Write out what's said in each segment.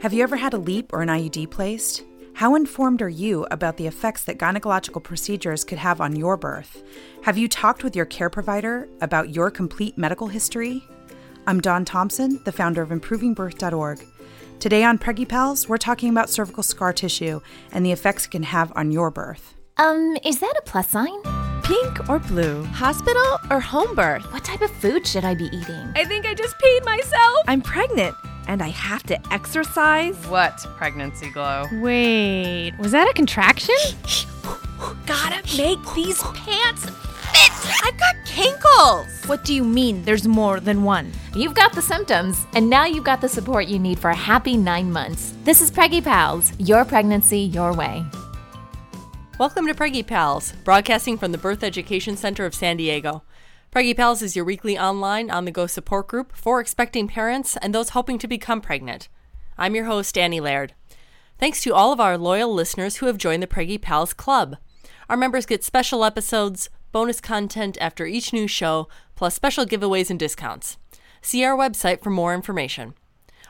Have you ever had a LEEP or an IUD placed? How informed are you about the effects that gynecological procedures could have on your birth? Have you talked with your care provider about your complete medical history? I'm Dawn Thompson, the founder of ImprovingBirth.org. Today on Preggy Pals, we're talking about cervical scar tissue and the effects it can have on your birth. Um, is that a plus sign? Pink or blue? Hospital or home birth? What type of food should I be eating? I think I just peed myself. I'm pregnant and I have to exercise. What pregnancy glow? Wait, was that a contraction? Gotta make these pants fit. I've got kinkles. What do you mean there's more than one? You've got the symptoms, and now you've got the support you need for a happy nine months. This is Preggy Pals, your pregnancy, your way. Welcome to Preggy Pals, broadcasting from the Birth Education Center of San Diego. Preggy Pals is your weekly online on the go support group for expecting parents and those hoping to become pregnant. I'm your host, Annie Laird. Thanks to all of our loyal listeners who have joined the Preggy Pals Club. Our members get special episodes, bonus content after each new show, plus special giveaways and discounts. See our website for more information.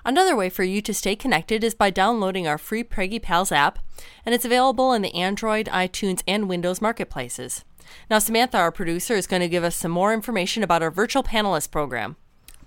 Another way for you to stay connected is by downloading our free Preggy Pals app, and it's available in the Android, iTunes, and Windows marketplaces. Now, Samantha, our producer, is going to give us some more information about our virtual panelist program.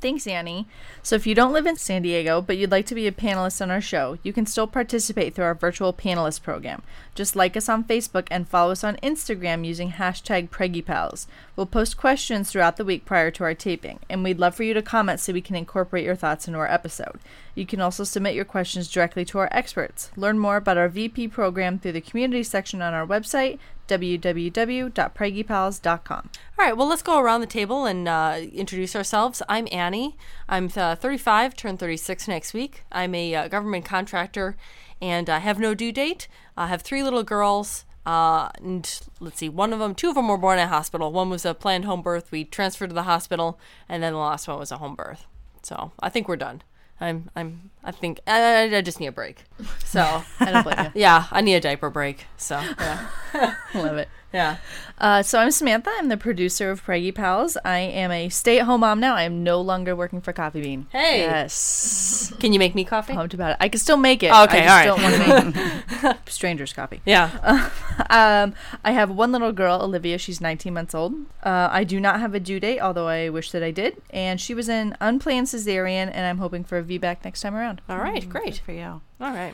Thanks, Annie. So, if you don't live in San Diego, but you'd like to be a panelist on our show, you can still participate through our virtual panelist program. Just like us on Facebook and follow us on Instagram using hashtag PreggyPals. We'll post questions throughout the week prior to our taping, and we'd love for you to comment so we can incorporate your thoughts into our episode. You can also submit your questions directly to our experts. Learn more about our VP program through the community section on our website, www.preggypals.com. All right, well, let's go around the table and uh, introduce ourselves. I'm Annie. I'm uh, 35, turn 36 next week. I'm a uh, government contractor and I have no due date. I have three little girls. Uh, and let's see, one of them, two of them were born at hospital. One was a planned home birth. We transferred to the hospital, and then the last one was a home birth. So I think we're done. I'm, I'm, I think I, I just need a break. So I don't blame you. yeah, I need a diaper break. So yeah, Love it. yeah. Uh, so I'm Samantha. I'm the producer of Preggy Pals. I am a stay-at-home mom now. I am no longer working for Coffee Bean. Hey. Yes. Can you make me coffee? Pumped about it. I can still make it. Okay, I just all don't want to make strangers coffee. Yeah. Um, I have one little girl, Olivia. She's 19 months old. Uh, I do not have a due date, although I wish that I did. And she was an unplanned cesarean, and I'm hoping for a VBAC next time around. All right, great. For you. All right.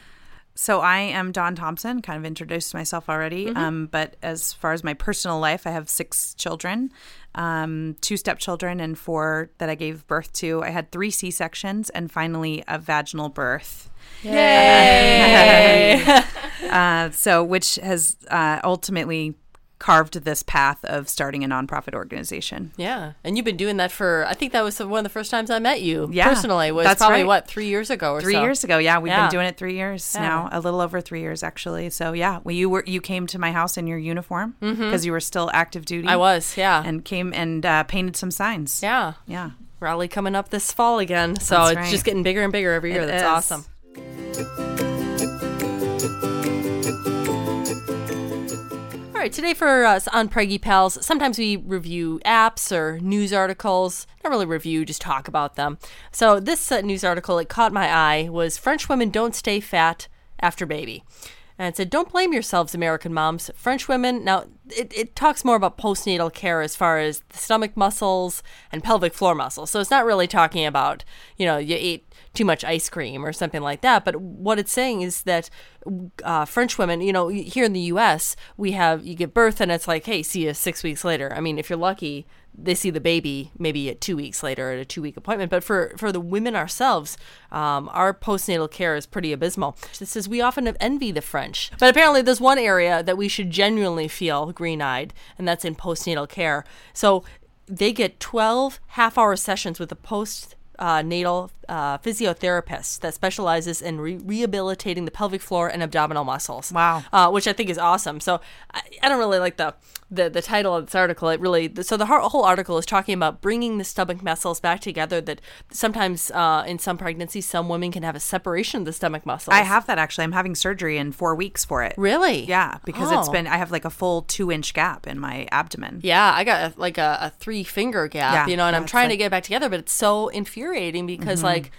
So I am Dawn Thompson. Kind of introduced myself already. Um, but as far as my personal life, I have six children, um, two stepchildren, and four that I gave birth to. I had three C sections, and finally a vaginal birth. Yay! Uh, so, which has uh, ultimately carved this path of starting a nonprofit organization. yeah, and you've been doing that for. I think that was one of the first times I met you. Yeah, personally was that's probably right. what three years ago or Three so. years ago, yeah, we've Yeah. been doing it three years Yeah. now, a little over three years actually. So yeah, well, you were you came to my house in your uniform because you were still active duty. Mm-hmm. I was. Yeah. and came and uh, painted some signs. yeah. yeah. Rally coming up this fall again, so That's it's right. just getting bigger and bigger every year. It That's is. awesome. Right, today for us on Preggy Pals, sometimes we review apps or news articles. Not really review, just talk about them. So this uh, news article, it caught my eye, was French women don't stay fat after baby. And it said, don't blame yourselves, American moms. French women, now it, it talks more about postnatal care as far as the stomach muscles and pelvic floor muscles. So it's not really talking about, you know, you ate too much ice cream or something like that. But what it's saying is that uh, French women, you know, here in the U.S., we have you give birth and it's like, hey, see you six weeks later. I mean, if you're lucky, they see the baby maybe at two weeks later at a two week appointment. But for for the women ourselves, um, our postnatal care is pretty abysmal. This says we often envy the French, but apparently there's one area that we should genuinely feel green eyed, and that's in postnatal care. So they get 12 half hour sessions with a post uh, natal uh, physiotherapist that specializes in re- rehabilitating the pelvic floor and abdominal muscles. Wow. Uh, which I think is awesome. So I, I don't really like the, the the title of this article. It really so the whole article is talking about bringing the stomach muscles back together. That sometimes uh, in some pregnancies, some women can have a separation of the stomach muscles. I have that actually. I'm having surgery in four weeks for it. really. Yeah, because it's been I have like a full two inch gap in my abdomen. Yeah, I got a, like a, a three finger gap, Yeah, you know, and yeah, I'm trying to like- Mm-hmm. get it back together, but it's so infuriating because like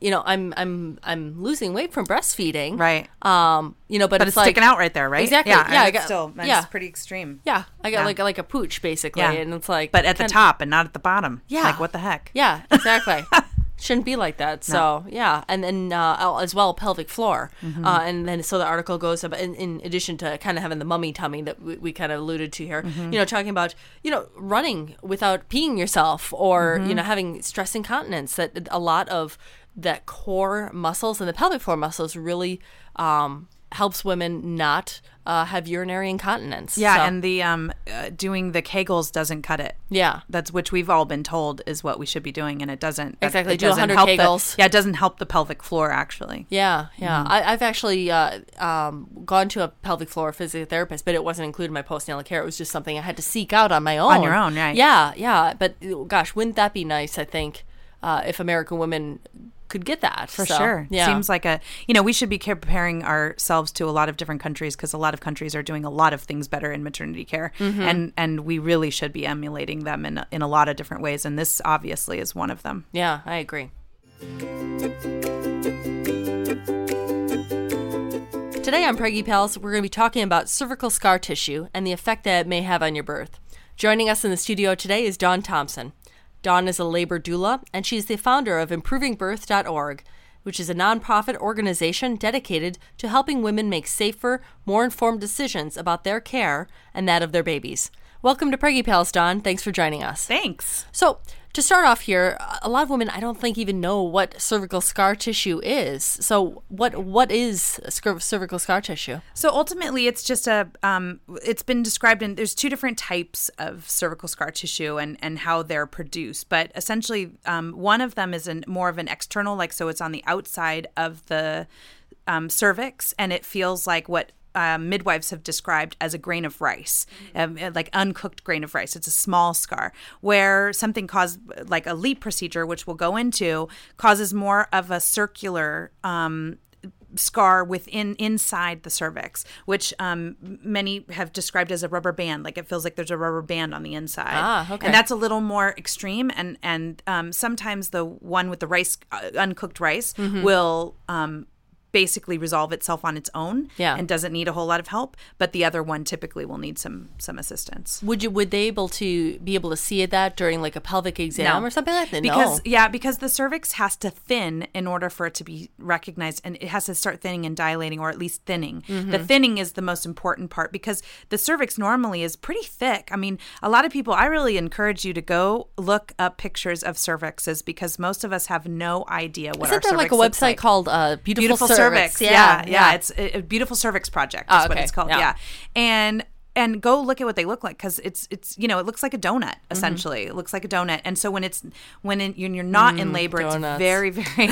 you know, I'm I'm I'm losing weight from breastfeeding. Right. Um, you know, but, but it's, it's sticking out right there, right? Exactly. Yeah, Yeah, I it's got- still that's yeah. pretty extreme. Yeah, I got Yeah. like like a pooch basically, Yeah. and it's like But at the top and not at the bottom. Yeah. Like what the heck? Yeah, exactly. Shouldn't be like that. So yeah, and then uh, as well pelvic floor, Mm-hmm. uh, and then so the article goes about in, in addition to kind of having the mummy tummy that we, we kind of alluded to here. Mm-hmm. You know, talking about you know running without peeing yourself, or Mm-hmm. you know having stress incontinence. That a lot of that core muscles and the pelvic floor muscles really um, helps women not uh, have urinary incontinence. Yeah, So, and the um uh, doing the Kegels doesn't cut it. yeah. That's which we've all been told is what we should be doing, and it doesn't. Exactly, It do doesn't 100 help the- Kegels. yeah, it doesn't help the pelvic floor actually. Yeah, yeah. Mm-hmm. I, I've actually uh, um, gone to a pelvic floor physiotherapist, but it wasn't included in my postnatal care. It was just something I had to seek out on my own. On your own, right. Yeah, yeah. But gosh, wouldn't that be nice? I think uh, if American women could get that For So, sure. Yeah. Seems like a, you know, we should be comparing ourselves to a lot of different countries because a lot of countries are doing a lot of things better in maternity care. Mm-hmm. And and we really should be emulating them in, in a lot of different ways. And this obviously is one of them. yeah, I agree. Today on Preggy Pals, we're going to be talking about cervical scar tissue and the effect that it may have on your birth. Joining us in the studio today is Dawn Thompson. Dawn is a labor doula, and she's the founder of ImprovingBirth.org, which is a nonprofit organization dedicated to helping women make safer, more informed decisions about their care and that of their babies. Welcome to Preggy Pals, Dawn. Thanks for joining us. Thanks. So, to start off here, a lot of women I don't think even know what cervical scar tissue is. So, what what is cervical scar tissue? So ultimately, it's just a. Um, it's been described in. There's two different types of cervical scar tissue and and how they're produced. But essentially, um, one of them is an more of an external, like so it's on the outside of the um, cervix, and it feels like what. Uh, midwives have described as a grain of rice, um, like uncooked grain of rice. It's a small scar where something caused, like a LEEP procedure, which we'll go into, causes more of a circular um, scar within inside the cervix, which um, many have described as a rubber band. Like it feels like there's a rubber band on the inside. Ah, okay. And that's a little more extreme. And and um, sometimes the one with the rice, uh, uncooked rice, Mm-hmm. will. Um, basically resolve itself on its own Yeah. and doesn't need a whole lot of help but the other one typically will need some some assistance Would you would they able to be able to see that during like a pelvic exam No. or something like that? because no. yeah because the cervix has to thin in order for it to be recognized and it has to start thinning and dilating or at least thinning Mm-hmm. the thinning is the most important part because the cervix normally is pretty thick i mean a lot of people i really encourage you to go look up pictures of cervixes because most of us have no idea what Isn't there like a website like. called uh, Beautiful, Beautiful Cervix? Cervix. Yeah, yeah, It's a, a beautiful cervix project. Is Oh, what it's called. Yeah. Yeah. and and go look at what they look like because it's it's you know it looks like a donut Mm-hmm. essentially. It looks like a donut, and so when it's when in, when you're not in labor, Mm, donuts. it's very very.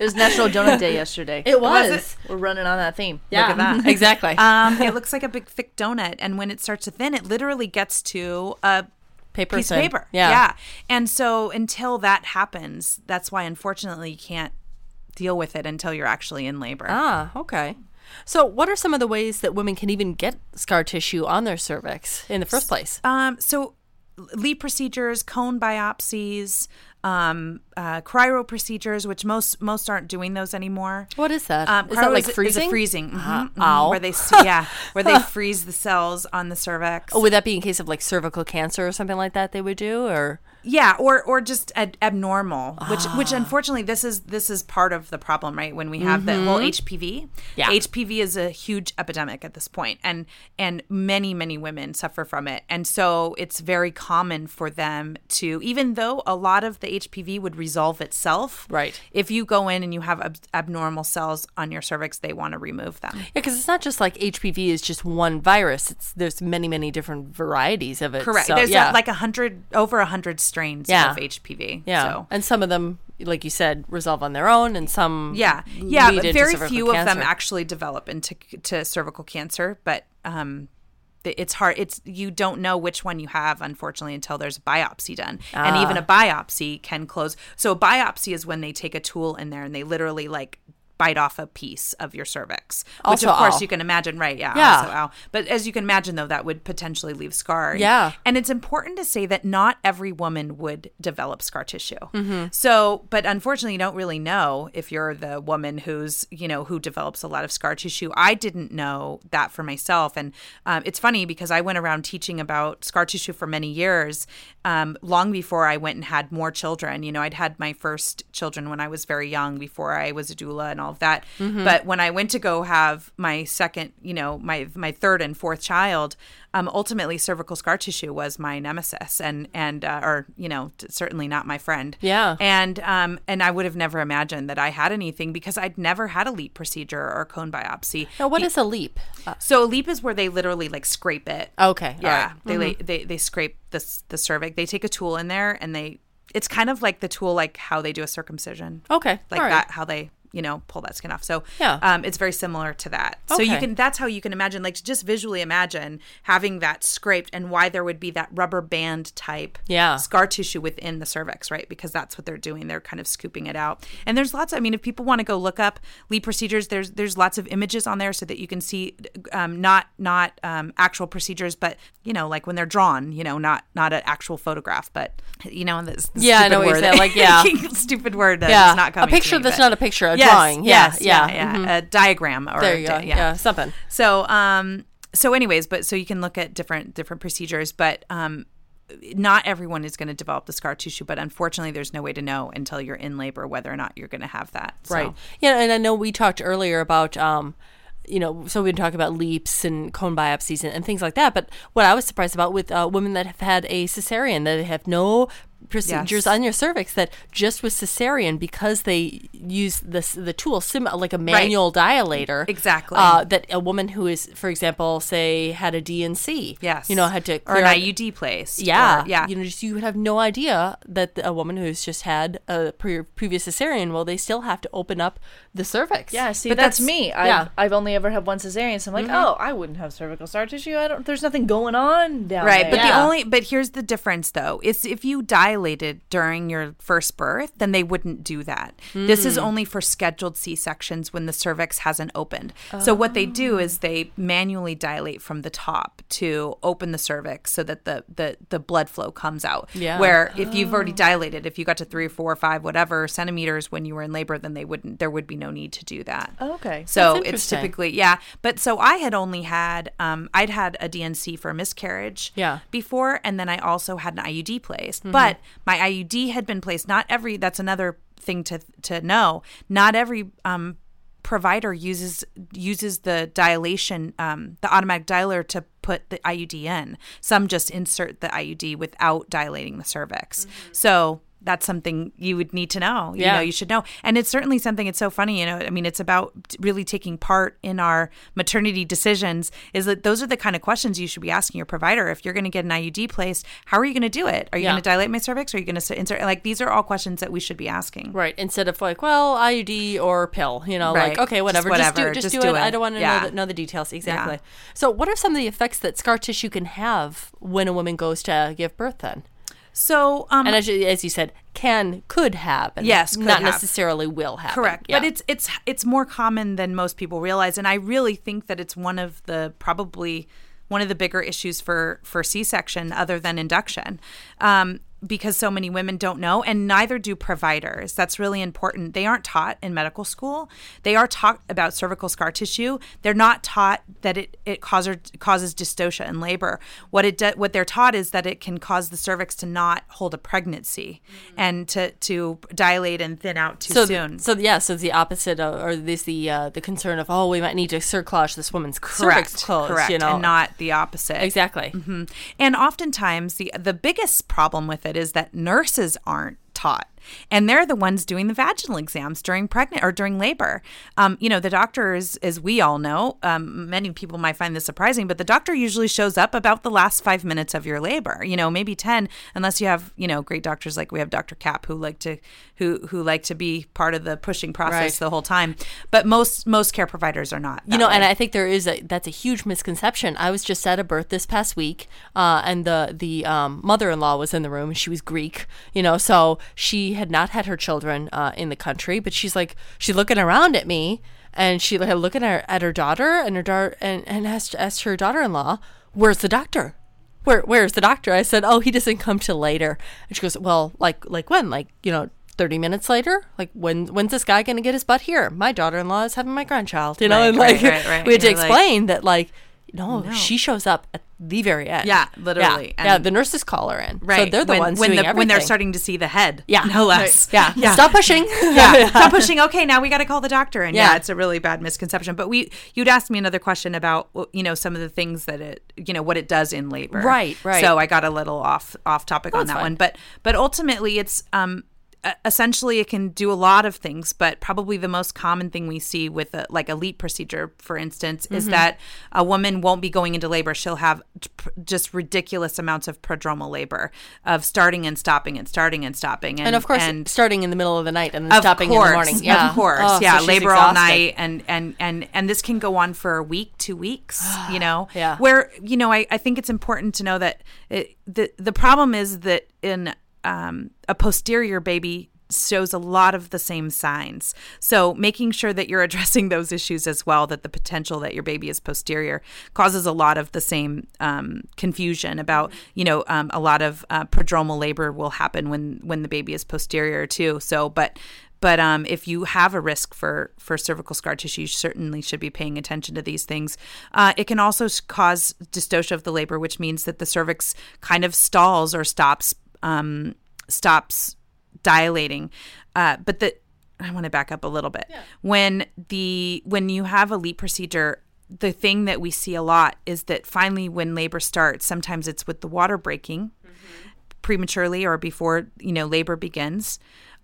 It was National Donut Day yesterday. It Was was. We're running on that theme. Yeah, at that. exactly. um, it looks like a big thick donut, and when it starts to thin, it literally gets to a paper piece of paper. Yeah. Yeah. And so until that happens, that's why unfortunately you can't deal with it until you're actually in labor. Ah, okay. So, what are some of the ways that women can even get scar tissue on their cervix in the first place? Um, so LEEP procedures, cone biopsies, um, uh, cryo procedures, which most most aren't doing those anymore. What is that? Um, is that like is, freezing? Is a freezing, Ah, mhm, ow. where they yeah, where they freeze the cells on the cervix. Oh, would that be in case of like cervical cancer or something like that? They would do, or Yeah, or or just ad- abnormal, which which Ah. unfortunately this is this is part of the problem, right? When we have the whole HPV, Mm-hmm. Yeah. HPV is a huge epidemic at this point, and and many many women suffer from it, and so it's very common for them to, even though a lot of the HPV would resolve itself, Right. If you go in and you have ab- abnormal cells on your cervix, they want to remove them. yeah, because it's not just like HPV is just one virus. It's there's many many different varieties of it. Correct. So, There's yeah. like a hundred over a hundred strains Yeah. of HPV. yeah, So. and some of them, like you said, resolve on their own, and some Yeah, yeah, but very few of them actually develop into to cervical cancer. But um, it's hard. It's you don't know which one you have, unfortunately, until there's a biopsy done, and Ah. even a biopsy can close. So a biopsy is when they take a tool in there and they literally like bite off a piece of your cervix. Which Also of course ow. you can imagine, right? Yeah. Yeah. Also ow. But as you can imagine though, that would potentially leave scar. Yeah. And it's important to say that not every woman would develop scar tissue. Mm-hmm. So, but unfortunately, you don't really know if you're the woman who's, you know, who develops a lot of scar tissue. I didn't know that for myself. And um, it's funny because I went around teaching about scar tissue for many years, um, long before I went and had more children. You know, I'd had my first children when I was very young before I was a doula and all of that. But when I went to go have my second, you know, my my third and fourth child, um, ultimately cervical scar tissue was my nemesis and and uh, or you know t- certainly not my friend. Yeah. And um and I would have never imagined that I had anything because I'd never had a LEEP procedure or cone biopsy. Now, what is a LEEP? Uh, So a LEEP is where they literally like scrape it. okay. Yeah, right. Mm-hmm. they they they scrape the the cervix. They take a tool in there and they. It's kind of like the tool, like how they do a circumcision. Okay. like right. that, how they you know pull that skin off. So Yeah. um, it's very similar to that. So you can that's how you can imagine, like just visually imagine having that scraped and why there would be that rubber band type Yeah. scar tissue within the cervix, right? Because that's what they're doing. They're kind of scooping it out. And there's lots. I mean, if people want to go look up LEEP procedures, there's there's lots of images on there so that you can see um, not not um, actual procedures, but you know, like when they're drawn. You know, not not an actual photograph, but you know, this the Yeah, I stupid know what you're word saying, like, yeah. stupid word. That's Yeah. not coming. a picture me, that's but- not a picture, a Yes, drawing. Yeah. yes, yeah. yeah, mhm. a diagram or There you go. di- Yeah. Something. so um so anyways, but so you can look at different different procedures, but um not everyone is going to develop the scar tissue, but unfortunately there's no way to know until you're in labor whether or not you're going to have that. So- Right. Yeah, and I know we talked earlier about um you know, so we've been talking about LEEPs and cone biopsies and, and things like that. But what I was surprised about with uh, women that have had a cesarean, that have no procedures Yes. on your cervix, that just with cesarean, because they use this the tool, sim- like a manual dilator. Exactly. Uh, that a woman who is, for example, say, had a DNC. Yes. You know, had to or clear an out- IUD placed. yeah, or- yeah. You know, just you would have no idea that a woman who's just had a pre- previous cesarean, well, they still have to open up the cervix. Yeah, see, But that's, that's- me. I've, yeah. I've only ever had one cesarean, so I'm like, oh, I wouldn't have cervical scar tissue. I don't. There's nothing going on down Right, there. but the only but here's the difference though. Is if you dilated during your first birth, then they wouldn't do that. This is only for scheduled C-sections when the cervix hasn't opened. So what they do is they manually dilate from the top to open the cervix so that the the, the blood flow comes out. Yeah. Where if you've already dilated, if you got to three or four or five whatever centimeters when you were in labor, then they wouldn't there would be no need to do that. okay. So it's typically yeah, but so I had only had um I'd had a DNC for a miscarriage Yeah. before, and then I also had an IUD placed. Mm-hmm. But my IUD had been placed. Not every that's another thing to to know. Not every um provider uses uses the dilation um the automatic dilator to put the IUD in. Some just insert the IUD without dilating the cervix. So that's something you would need to know. You Yeah. know, you should know. And it's certainly something it's so funny, you know, I mean, it's about really taking part in our maternity decisions is that those are the kind of questions you should be asking your provider. If you're going to get an IUD placed, how are you going to do it? Are you Yeah. going to dilate my cervix? Or are you going to insert like these are all questions that we should be asking. Right. Instead of like, well, IUD or pill, you know, Right. like, okay, Just whatever. Just, whatever. do, just, Just do, do it. I it. don't want to Yeah. know, the, know the details. Exactly. So, what are some of the effects that scar tissue can have when a woman goes to give birth then? So, um, And as you, as you said, can, could happen. Yes, could not have. necessarily will happen. Correct. Yeah. But it's it's it's more common than most people realize and I really think that it's one of the probably one of the bigger issues for for C-section other than induction. Um because so many women don't know and neither do providers. That's really important. They aren't taught in medical school. They are taught about cervical scar tissue. They're not taught that it it causes causes dystocia in labor. What it do, what they're taught is that it can cause the cervix to not hold a pregnancy and to to dilate and thin out too so, soon. so yeah, so it's the opposite, of, or there's the uh, the concern of oh, we might need to cerclage this woman's correct, cervix closed, correct, you know, and not the opposite. exactly. Mhm. And oftentimes, the the biggest problem with it is that nurses aren't taught. And they're the ones doing the vaginal exams during pregnant or during labor. Um, you know, the doctors, as we all know, um, many people might find this surprising, but the doctor usually shows up about the last five minutes of your labor. You know, maybe ten, unless you have you know great doctors like we have Dr. Cap who like to who who like to be part of the pushing process Right. the whole time. But most most care providers are not. You know, and. I think there is a that's a huge misconception. I was just at a birth this past week, uh, and the the um, mother in law was in the room, and she was Greek. You know, so she had not had her children uh, in the country, but she's like she's looking around at me, and she like looking at her, at her daughter, and her daughter and and asked asked her daughter-in-law, "Where's the doctor?" Where where's the doctor? I said, "Oh, he doesn't come till later." And she goes, "Well, like like when? Like you know." 30 minutes later like when when's this guy gonna get his butt here my daughter-in-law is having my grandchild you know Right, and like right, right. we had to You're like- explain that like no, she shows up at the very end Yeah, literally. yeah, yeah the nurses call her in Right. so they're the when, ones when doing the, everything when they're starting to see the head. yeah No less. yeah, Yeah. stop pushing yeah, stop pushing. Okay, now we got to call the doctor. And yeah. Yeah. it's a really bad misconception. But we, you'd asked me another question about, you know, some of the things that it, you know, what it does in labor. Right, right. So I got a little off off topic on that fine. one. But but ultimately, it's um essentially it can do a lot of things but probably the most common thing we see with a, like a LEEP procedure for instance Mm-hmm. is that a woman won't be going into labor she'll have just ridiculous amounts of prodromal labor of starting and stopping and starting and stopping and, and of course and starting in the middle of the night and stopping course, in the morning yeah Of course. Oh, yeah. she's labor all night and, and, and, and this can go on for a week, two weeks, you know? Yeah. Where, you know, I, I think it's important to know that it, the, the problem is that in um, a posterior baby shows a lot of the same signs. So making sure that you're addressing those issues as well, that the potential that your baby is posterior causes a lot of the same um, confusion about, you know, um, a lot of uh, prodromal labor will happen when, when the baby is posterior too. So, but but um, if you have a risk for for cervical scar tissue, you certainly should be paying attention to these things. Uh, it can also cause dystocia of the labor, which means that the cervix kind of stalls or stops um, stops dilating. Uh, but the I want to back up a little bit. When the when you have a LEEP procedure, the thing that we see a lot is that finally when labor starts, sometimes it's with the water breaking prematurely or before you know labor begins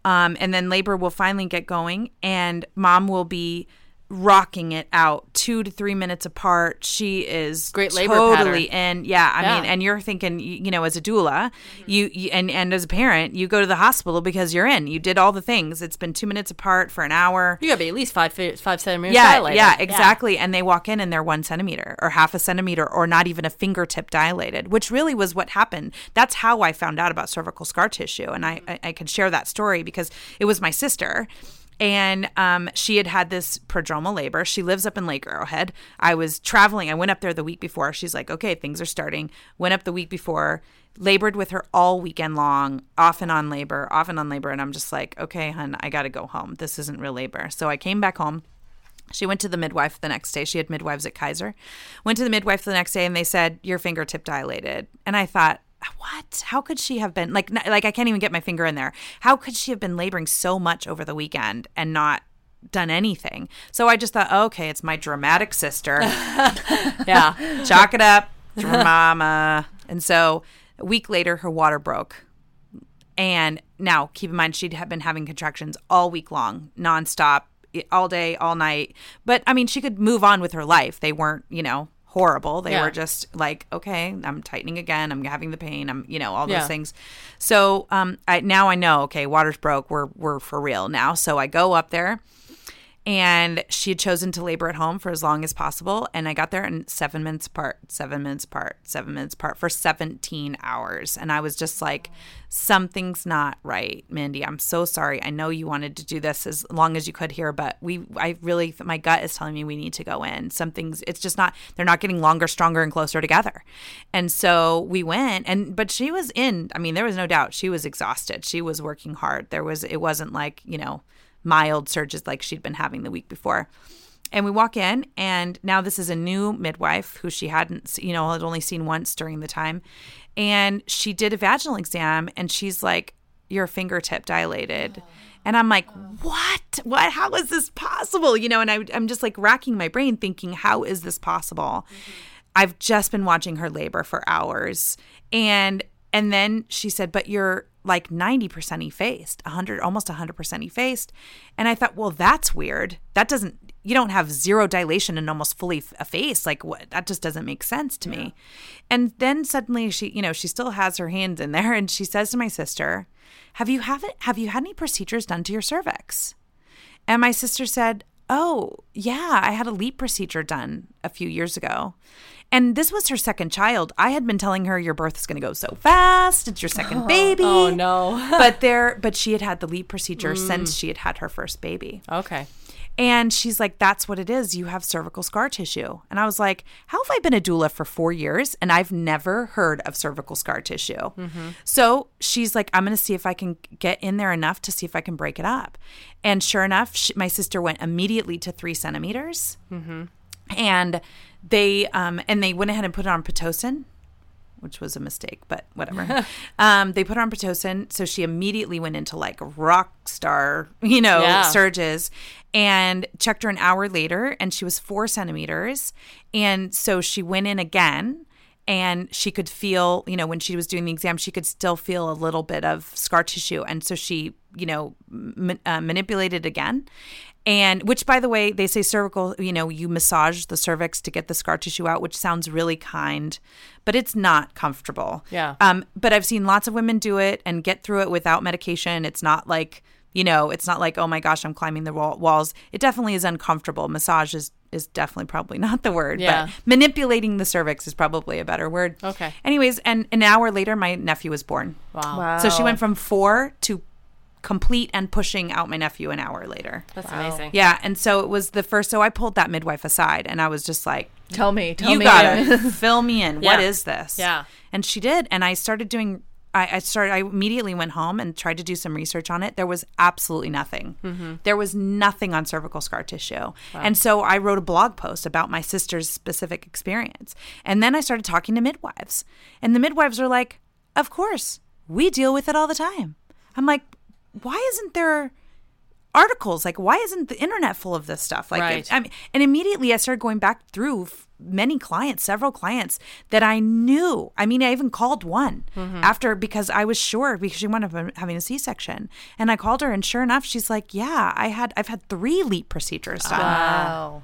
um, and then labor will finally get going and mom will be rocking it out two to three minutes apart she is Great labor totally in yeah i Yeah. mean and you're thinking you know as a doula you, you and and as a parent you go to the hospital because you're in you did all the things it's been two minutes apart for an hour you gotta be at least five fi- five centimeters yeah, dilated. yeah, exactly. And they walk in and they're one centimeter or half a centimeter or not even a fingertip dilated, which really was what happened. That's how I found out about cervical scar tissue. And I, I, I could share that story because it was my sister. And um, she had had this prodromal labor. She lives up in Lake Arrowhead. I was traveling. I went up there the week before. She's like, okay, things are starting. Went up the week before, labored with her all weekend long, off and on labor, off and on labor. And I'm just like, okay, hun, I got to go home. This isn't real labor. So I came back home. She went to the midwife the next day. She had midwives at Kaiser. Went to the midwife the next day and they said, Your fingertip dilated. And I thought, what? How could she have been like, n- like I can't even get my finger in there. How could she have been laboring so much over the weekend and not done anything? So I just thought, oh, okay, it's my dramatic sister. yeah Chalk it up, drama. And so a week later, her water broke. And now, keep in mind, she'd have been having contractions all week long, nonstop, all day, all night. But I mean, she could move on with her life. They weren't, you know, horrible. They Yeah. were just like, okay, I'm tightening again. I'm having the pain. I'm, you know, all those Yeah. things. So um, I now I know, okay, water's broke. We're we're for real now. So I go up there and she had chosen to labor at home for as long as possible. And i got there in seven minutes apart seven minutes apart seven minutes apart for 17 hours. And i was just like something's not right mindy. I'm so sorry. I know you wanted to do this as long as you could here but we i really my gut is telling me we need to go in. Something's it's just not they're not getting longer stronger and closer together. And so we went and but she was in i mean there was no doubt she was exhausted. She was working hard. There was it wasn't like you know mild surges like she'd been having the week before. And we walk in, and now this is a new midwife who she hadn't, you know, had only seen once during the time. And she did a vaginal exam, and she's like, Your fingertip dilated. And I'm like, What? What? How is this possible? You know, and I, I'm just like racking my brain thinking, How is this possible? I've just been watching her labor for hours. And and then she said, "But you're like 90% effaced, 100 almost 100% effaced." And I thought, "Well, that's weird. That doesn't you don't have zero dilation and almost fully effaced. Like what? That just doesn't make sense to me." And then suddenly she, you know, she still has her hands in there and she says to my sister, "Have you have it have you had any procedures done to your cervix?" And my sister said, Oh, yeah, I had a LEEP procedure done a few years ago. And this was her second child. I had been telling her your birth is going to go so fast. It's your second oh, baby. Oh no. but there but she had had the LEEP procedure mm. since she had had her first baby. okay. And she's like, that's what it is. You have cervical scar tissue. And I was like, how have I been a doula for four years and I've never heard of cervical scar tissue? Mm-hmm. So she's like, I'm going to see if I can get in there enough to see if I can break it up. And sure enough, she, my sister went immediately to three centimeters. Mm-hmm. And they um, and they went ahead and put it on pitocin, which was a mistake, but whatever. um, they put her on pitocin, so she immediately went into like rock star, you know, Yeah. surges, and checked her an hour later, and she was four centimeters, and so she went in again. And she could feel, you know, when she was doing the exam, she could still feel a little bit of scar tissue. And so she, you know, ma- uh, manipulated again. And which, by the way, they say cervical, you know, you massage the cervix to get the scar tissue out, which sounds really kind, but it's not comfortable. Yeah. Um, but I've seen lots of women do it and get through it without medication. It's not like, you know, it's not like, oh my gosh, I'm climbing the wall- walls. It definitely is uncomfortable. Massage is, is definitely probably not the word, Yeah. but manipulating the cervix is probably a better word. Okay. Anyways, and an hour later, my nephew was born. Wow. So she went from four to complete and pushing out my nephew an hour later. That's amazing. Yeah, and so it was the first. So I pulled that midwife aside, and I was just like, Tell me, tell "You me. gotta fill me in. What Yeah. is this?" Yeah. and she did, and I started doing. I, I started. I immediately went home and tried to do some research on it. There was absolutely nothing. Mm-hmm. There was nothing on cervical scar tissue, and so I wrote a blog post about my sister's specific experience. And then I started talking to midwives, and the midwives are like, "Of course, we deal with it all the time." I'm like, "Why isn't there?" articles like why isn't the internet full of this stuff like Right. I mean, and immediately i started going back through many clients several clients that i knew i mean i even called one mm-hmm. after because i was sure because she wound up having a c-section and i called her and sure enough she's like yeah i had i've had three LEEP procedures done Wow.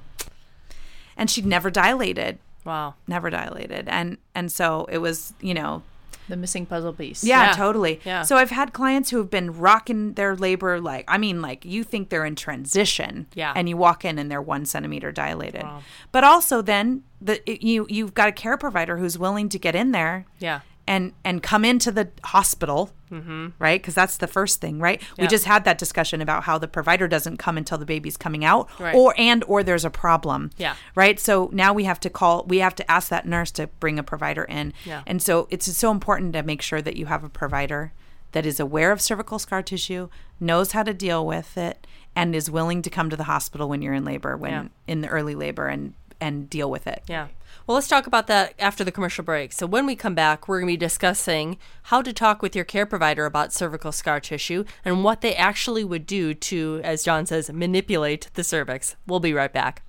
and she'd never dilated Wow. never dilated and and so it was you know The missing puzzle piece. Yeah, Yeah. totally. Yeah. So I've had clients who have been rocking their labor like I mean, like you think they're in transition, Yeah. and you walk in and they're one centimeter dilated. But also then the it- you you've got a care provider who's willing to get in there, Yeah. And and come into the hospital, mm-hmm. right? Because that's the first thing, right? We just had that discussion about how the provider doesn't come until the baby's coming out, Right. or and or there's a problem, Yeah. right? So now we have to call, we have to ask that nurse to bring a provider in, Yeah. and so it's so important to make sure that you have a provider that is aware of cervical scar tissue, knows how to deal with it, and is willing to come to the hospital when you're in labor, when Yeah. in the early labor, and and deal with it. Yeah. Well, let's talk about that after the commercial break. So, when we come back, we're going to be discussing how to talk with your care provider about cervical scar tissue and what they actually would do to, as Dawn says, manipulate the cervix. We'll be right back.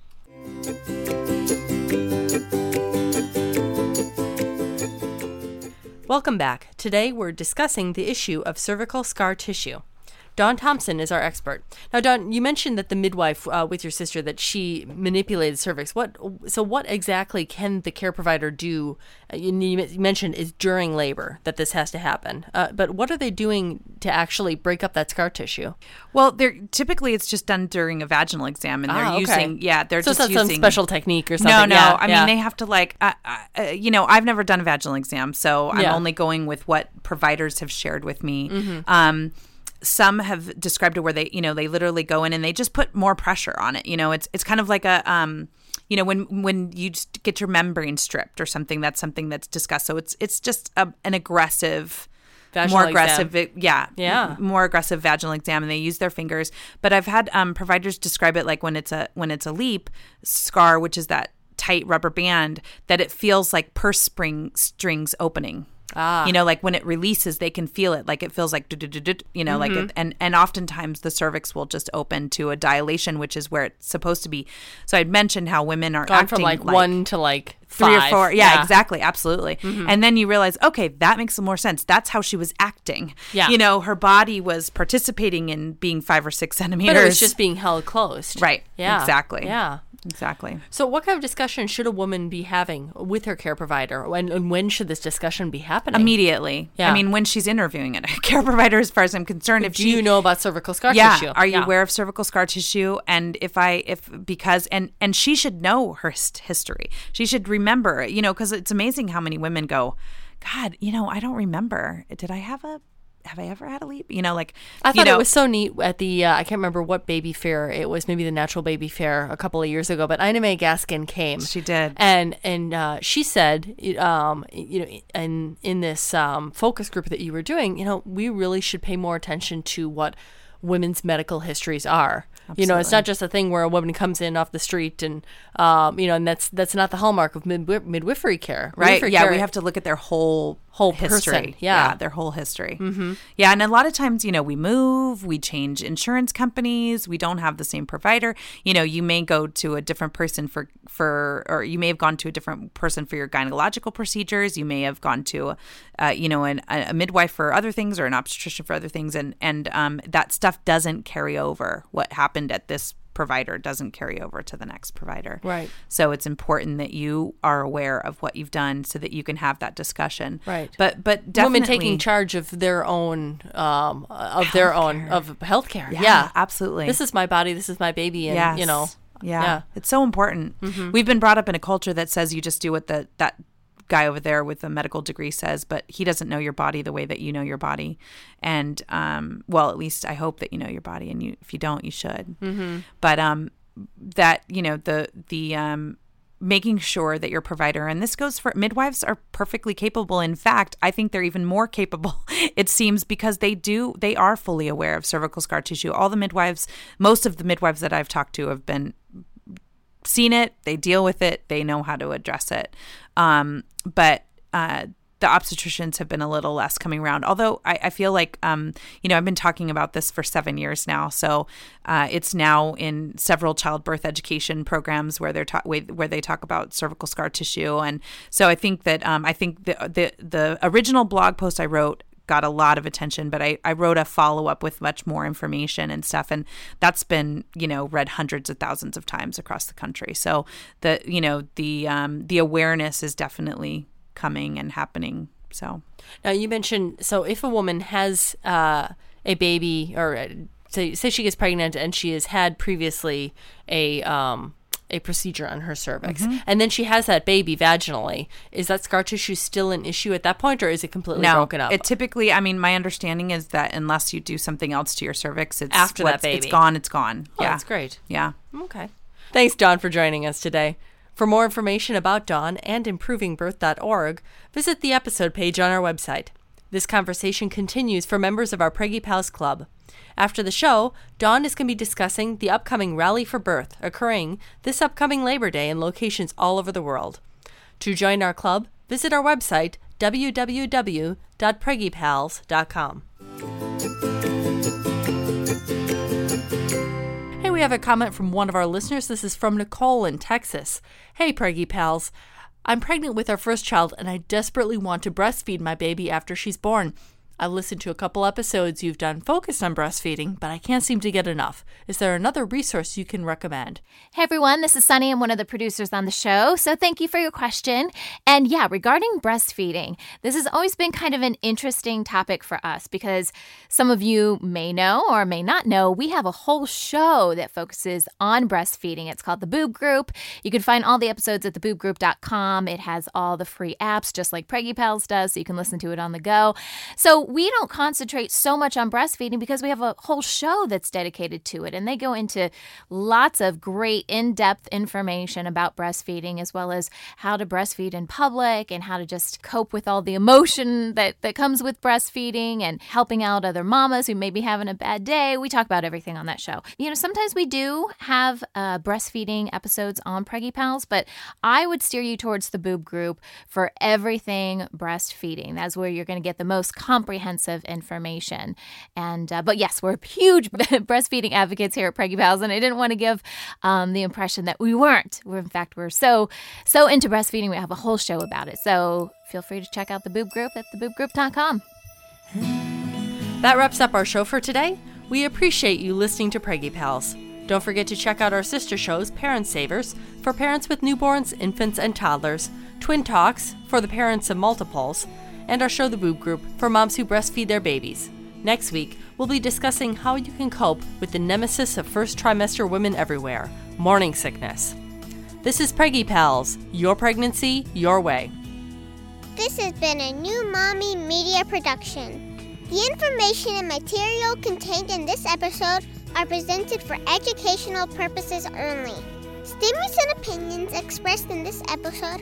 Welcome back. Today we're discussing the issue of cervical scar tissue. Dawn Thompson is our expert. Now, Dawn, you mentioned that the midwife uh, with your sister that she manipulated cervix. What? So, what exactly can the care provider do? Uh, you, you mentioned is during labor that this has to happen. Uh, but what are they doing to actually break up that scar tissue? Well, they're typically it's just done during a vaginal exam, and they're Ah, okay. using yeah, they're so just it's not using some special technique or something. No, no. Yeah, I yeah. mean, they have to like, uh, uh, you know, I've never done a vaginal exam, so I'm Yeah. only going with what providers have shared with me. Mm-hmm. Um, some have described it where they, you know, they literally go in and they just put more pressure on it. You know, it's it's kind of like a, um, you know, when when you just get your membrane stripped or something, that's something that's discussed. So it's it's just a, an aggressive. Vaginal more exam. aggressive, yeah, Yeah. more aggressive vaginal exam, and they use their fingers. But I've had um, providers describe it like when it's a when it's a LEEP scar, which is that tight rubber band, that it feels like purse spring strings opening. Ah. You know, like when it releases, they can feel it. Like it feels like, you know, like Mm-hmm. it, and and oftentimes the cervix will just open to a dilation, which is where it's supposed to be. So I'd mentioned how women are Gone acting from like, one to like three five. or four. Yeah, Yeah. Mm-hmm. exactly, absolutely. And then you realize, okay, that makes some more sense. That's how she was acting. Yeah. you know, her body was participating in being five or six centimeters. But it was just being held closed. Right, Yeah. exactly. Yeah. Exactly. So, what kind of discussion should a woman be having with her care provider? When, and when should this discussion be happening? Immediately. Yeah. I mean, when she's interviewing a care provider, as far as I'm concerned, if Do she you know about cervical scar yeah tissue? are you Yeah. aware of cervical scar tissue and if i if because and and she should know her history she should remember you know because it's amazing how many women go god you know i don't remember did i have a have i ever had a LEEP? You know like I thought know, it was so neat at the uh, I can't remember what baby fair it was maybe the natural baby fair a couple of years ago but Ina May Gaskin came. She did. and and uh, she said um you know in in this um, focus group that you were doing you know we really should pay more attention to what women's medical histories are. You know it's not just a thing where a woman comes in off the street and um you know and that's that's not the hallmark of midwi- midwifery care. Right. Midwifery yeah care- we have to look at their whole Whole history. person, yeah. their whole history. Mm-hmm. yeah and a lot of times you know we move we change insurance companies we don't have the same provider. You know you may go to a different person for for or you may have gone to a different person for your gynecological procedures. You may have gone to uh, you know an, a midwife for other things or an obstetrician for other things. And and um, that stuff doesn't carry over what happened at this provider doesn't carry over to the next provider Right. so it's important that you are aware of what you've done so that you can have that discussion. Right. But but definitely women taking charge of their own um of their own of healthcare Yeah, yeah, absolutely. this is my body this is my baby and yes. you know Yeah. yeah. Mm-hmm. It's so important. We've been brought up in a culture that says you just do what the that guy over there with a medical degree says, but he doesn't know your body the way that you know your body. And um well, at least I hope that you know your body and you if you don't, you should. Mm-hmm. But um that, you know, the the um making sure that your provider and this goes for midwives are perfectly capable in fact i think they're even more capable it seems because they do they are fully aware of cervical scar tissue all the midwives most of the midwives that i've talked to have been seen it they deal with it they know how to address it. Um, but uh, the obstetricians have been a little less coming around although i, I feel like um, you know i've been talking about this for seven years now. So uh, it's now in several childbirth education programs where they're ta- where they talk about cervical scar tissue. And so i think that um, i think the, the the original blog post i wrote got a lot of attention but I, I wrote a follow-up with much more information and stuff and that's been you know read hundreds of thousands of times across the country. So the you know the um, the awareness is definitely coming and happening so. Now you mentioned so if a woman has uh a baby or uh, say say she gets pregnant and she has had previously a um a procedure on her cervix Mm-hmm. and then she has that baby vaginally is that scar tissue still an issue at that point or is it completely no broken up it typically i mean my understanding is that unless you do something else to your cervix it's After that what's- it's baby. gone it's gone oh, yeah that's great yeah Okay. Thanks, Dawn, for joining us today. For more information about Dawn and improvingbirth.org, visit the episode page on our website. This conversation continues for members of our Preggy Pals Club. After the show, Dawn is going to be discussing the upcoming Rally for Birth occurring this upcoming Labor Day in locations all over the world. To join our club, visit our website www.preggypals.com. Hey, we have a comment from one of our listeners. This is from Nicole in Texas. Hey, Preggy Pals. I'm pregnant with our first child and I desperately want to breastfeed my baby after she's born. I've listened to a couple episodes you've done focused on breastfeeding, but I can't seem to get enough. Is there another resource you can recommend? Hey everyone, this is Sunny. I'm one of the producers on the show. So thank you for your question. And yeah, regarding breastfeeding, this has always been kind of an interesting topic for us because some of you may know or may not know, we have a whole show that focuses on breastfeeding. It's called The Boob Group. You can find all the episodes at theboobgroup.com. It has all the free apps, just like Preggy Pals does, so you can listen to it on the go. So we don't concentrate so much on breastfeeding because we have a whole show that's dedicated to it. And they go into lots of great in depth information about breastfeeding, as well as how to breastfeed in public and how to just cope with all the emotion that, that comes with breastfeeding and helping out other mamas who may be having a bad day. We talk about everything on that show. You know, sometimes we do have uh, breastfeeding episodes on Preggy Pals, but I would steer you towards the boob group for everything breastfeeding. That's where you're going to get the most comprehensive information. And uh, but yes, we're huge breastfeeding advocates here at Preggy Pals, and I didn't want to give um, the impression that we weren't. We're in fact we're so so into breastfeeding. We have a whole show about it. So feel free to check out the boob group at theboobgroup.com. That wraps up our show for today. We appreciate you listening to Preggy Pals. Don't forget to check out our sister shows, Parent Savers, for parents with newborns, infants, and toddlers, Twin Talks, for the parents of multiples, and our show, The Boob Group, for moms who breastfeed their babies. Next week, we'll be discussing how you can cope with the nemesis of first trimester women everywhere morning sickness. This is Preggy Pals, your pregnancy, your way. This has been a new Mommy Media production. The information and material contained in this episode are presented for educational purposes only. Statements and opinions expressed in this episode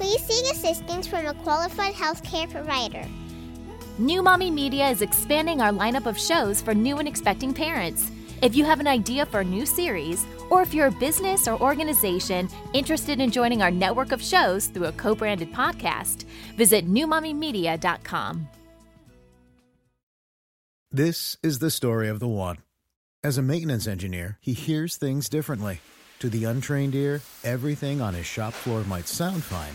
please seek assistance from a qualified healthcare provider. New Mommy Media is expanding our lineup of shows for new and expecting parents. If you have an idea for a new series, or if you're a business or organization interested in joining our network of shows through a co branded podcast, visit newmommymedia.com. This is the story of the one. As a maintenance engineer, he hears things differently. To the untrained ear, everything on his shop floor might sound fine,